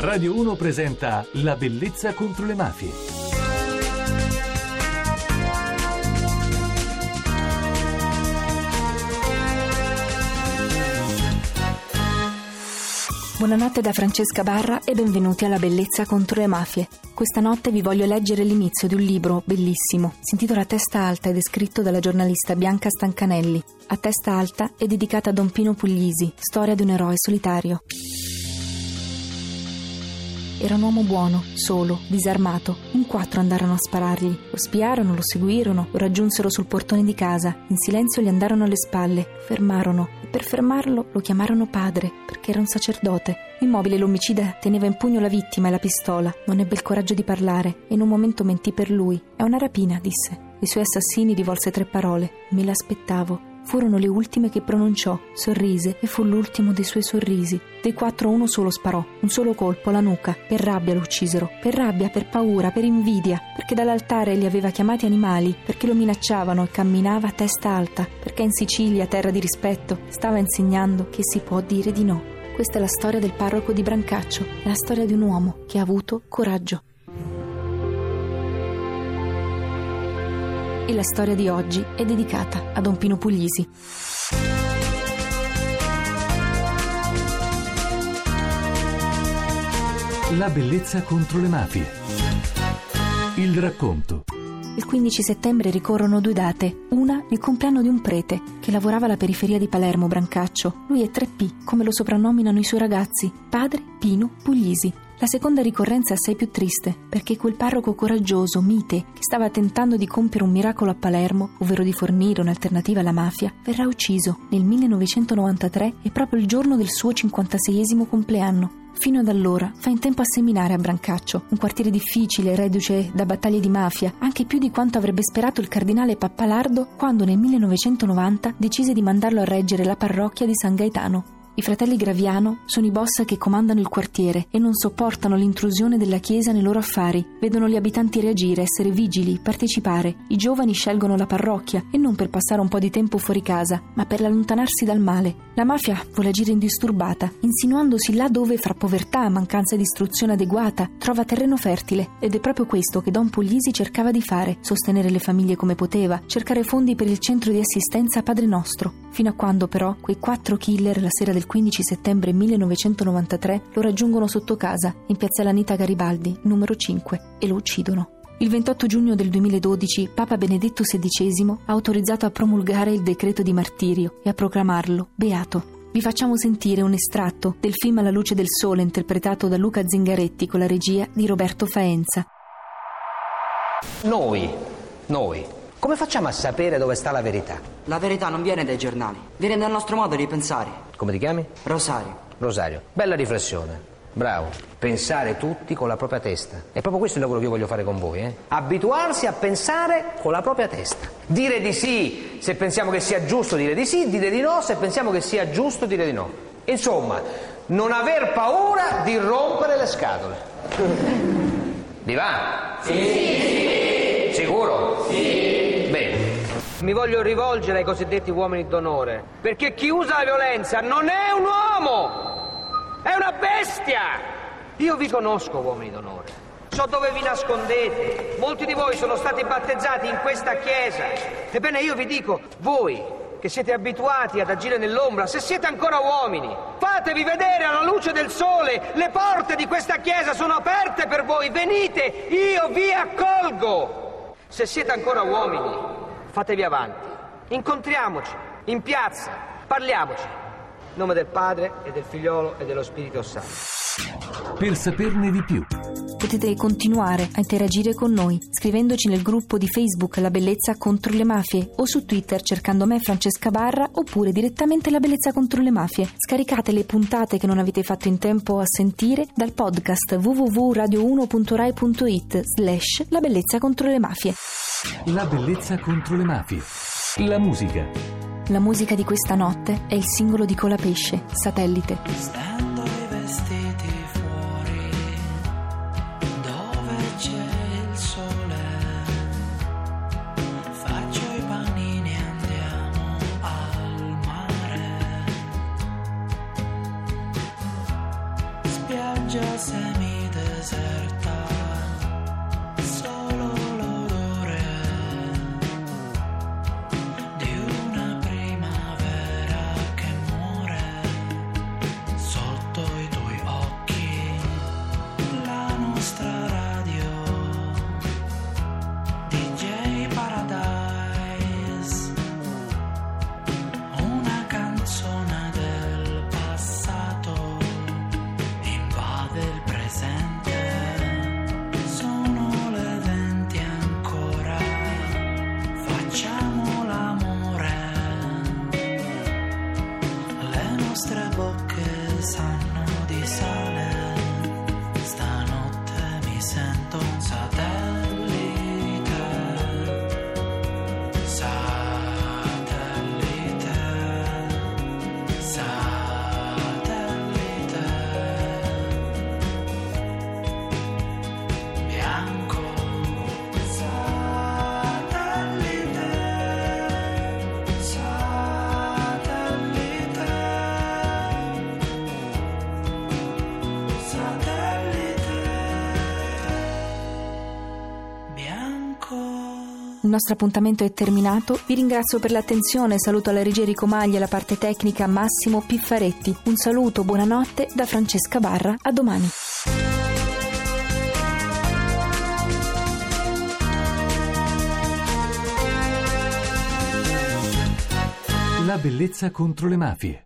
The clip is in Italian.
Radio 1 presenta La bellezza contro le mafie. Buonanotte da Francesca Barra e benvenuti alla Bellezza contro le mafie. Questa notte vi voglio leggere l'inizio di un libro bellissimo. Si intitola Testa Alta ed è scritto dalla giornalista Bianca Stancanelli. A Testa Alta è dedicata a Don Pino Puglisi, storia di un eroe solitario. Era un uomo buono, solo, disarmato. In quattro andarono a sparargli. Lo spiarono, lo seguirono, lo raggiunsero sul portone di casa. In silenzio gli andarono alle spalle, fermarono e per fermarlo lo chiamarono padre, perché era un sacerdote. Immobile l'omicida teneva in pugno la vittima e la pistola. Non ebbe il coraggio di parlare e in un momento mentì per lui. È una rapina, disse. I suoi assassini rivolse tre parole. Me l'aspettavo. Furono le ultime che pronunciò, sorrise e fu l'ultimo dei suoi sorrisi. Dei quattro uno solo sparò, un solo colpo alla nuca. Per rabbia lo uccisero, per rabbia, per paura, per invidia, perché dall'altare li aveva chiamati animali, perché lo minacciavano e camminava a testa alta, perché in Sicilia, terra di rispetto, stava insegnando che si può dire di no. Questa è la storia del parroco di Brancaccio, la storia di un uomo che ha avuto coraggio. E la storia di oggi è dedicata a Don Pino Puglisi. La bellezza contro le mafie. Il racconto. Il 15 settembre ricorrono due date. Una, il compleanno di un prete che lavorava alla periferia di Palermo, Brancaccio. Lui è 3P, come lo soprannominano i suoi ragazzi, padre Pino Puglisi. La seconda ricorrenza è assai più triste, perché quel parroco coraggioso, mite, che stava tentando di compiere un miracolo a Palermo, ovvero di fornire un'alternativa alla mafia, verrà ucciso nel 1993 e proprio il giorno del suo 56esimo compleanno. Fino ad allora fa in tempo a seminare a Brancaccio, un quartiere difficile, reduce da battaglie di mafia, anche più di quanto avrebbe sperato il cardinale Pappalardo quando nel 1990 decise di mandarlo a reggere la parrocchia di San Gaetano. I fratelli Graviano sono i boss che comandano il quartiere e non sopportano l'intrusione della Chiesa nei loro affari. Vedono gli abitanti reagire, essere vigili, partecipare. I giovani scelgono la parrocchia e non per passare un po' di tempo fuori casa, ma per allontanarsi dal male. La mafia vuole agire indisturbata, insinuandosi là dove, fra povertà, mancanza di istruzione adeguata, trova terreno fertile. Ed è proprio questo che Don Puglisi cercava di fare: sostenere le famiglie come poteva, cercare fondi per il centro di assistenza Padre Nostro. Fino a quando, però, quei quattro killer la sera del 15 settembre 1993 lo raggiungono sotto casa, in piazza Lanita Garibaldi, numero 5, e lo uccidono. Il 28 giugno del 2012 Papa Benedetto XVI ha autorizzato a promulgare il decreto di martirio e a proclamarlo beato. Vi facciamo sentire un estratto del film Alla luce del sole interpretato da Luca Zingaretti con la regia di Roberto Faenza. Noi, noi, come facciamo a sapere dove sta la verità? La verità non viene dai giornali, viene dal nostro modo di pensare. Come ti chiami? Rosario. Rosario. Bella riflessione. Bravo. Pensare tutti con la propria testa. È proprio questo il lavoro che io voglio fare con voi, eh? Abituarsi a pensare con la propria testa. Dire di sì se pensiamo che sia giusto dire di sì, dire di no se pensiamo che sia giusto dire di no. Insomma, non aver paura di rompere le scatole. Di va? Sì, sì. Sicuro? Sì. Mi voglio rivolgere ai cosiddetti uomini d'onore, perché chi usa la violenza non è un uomo, è una bestia. Io vi conosco uomini d'onore. So dove vi nascondete. Molti di voi sono stati battezzati in questa chiesa. Ebbene, io vi dico, voi che siete abituati ad agire nell'ombra, se siete ancora uomini, fatevi vedere alla luce del sole. Le porte di questa chiesa sono aperte per voi. Venite, io vi accolgo. Se siete ancora uomini, fatevi avanti. Incontriamoci in piazza, parliamoci. In nome del Padre e del Figliolo e dello Spirito Santo. Per saperne di più. Potete continuare a interagire con noi scrivendoci nel gruppo di Facebook La Bellezza contro le Mafie o su Twitter cercando me Francesca Barra oppure direttamente La Bellezza contro le Mafie. Scaricate le puntate che non avete fatto in tempo a sentire dal podcast www.radio1.rai.it slash La Bellezza contro le Mafie. La bellezza contro le mafie. La musica. La musica di questa notte è il singolo di Colapesce, Satellite. Stendo i vestiti fuori, dove c'è il sole. Faccio i panini e andiamo al mare. Spiaggia semideserta, time. Il nostro appuntamento è terminato. Vi ringrazio per l'attenzione. Saluto alla regia Enrico Maglia e alla parte tecnica Massimo Piffaretti. Un saluto, buonanotte da Francesca Barra. A domani. La bellezza contro le mafie.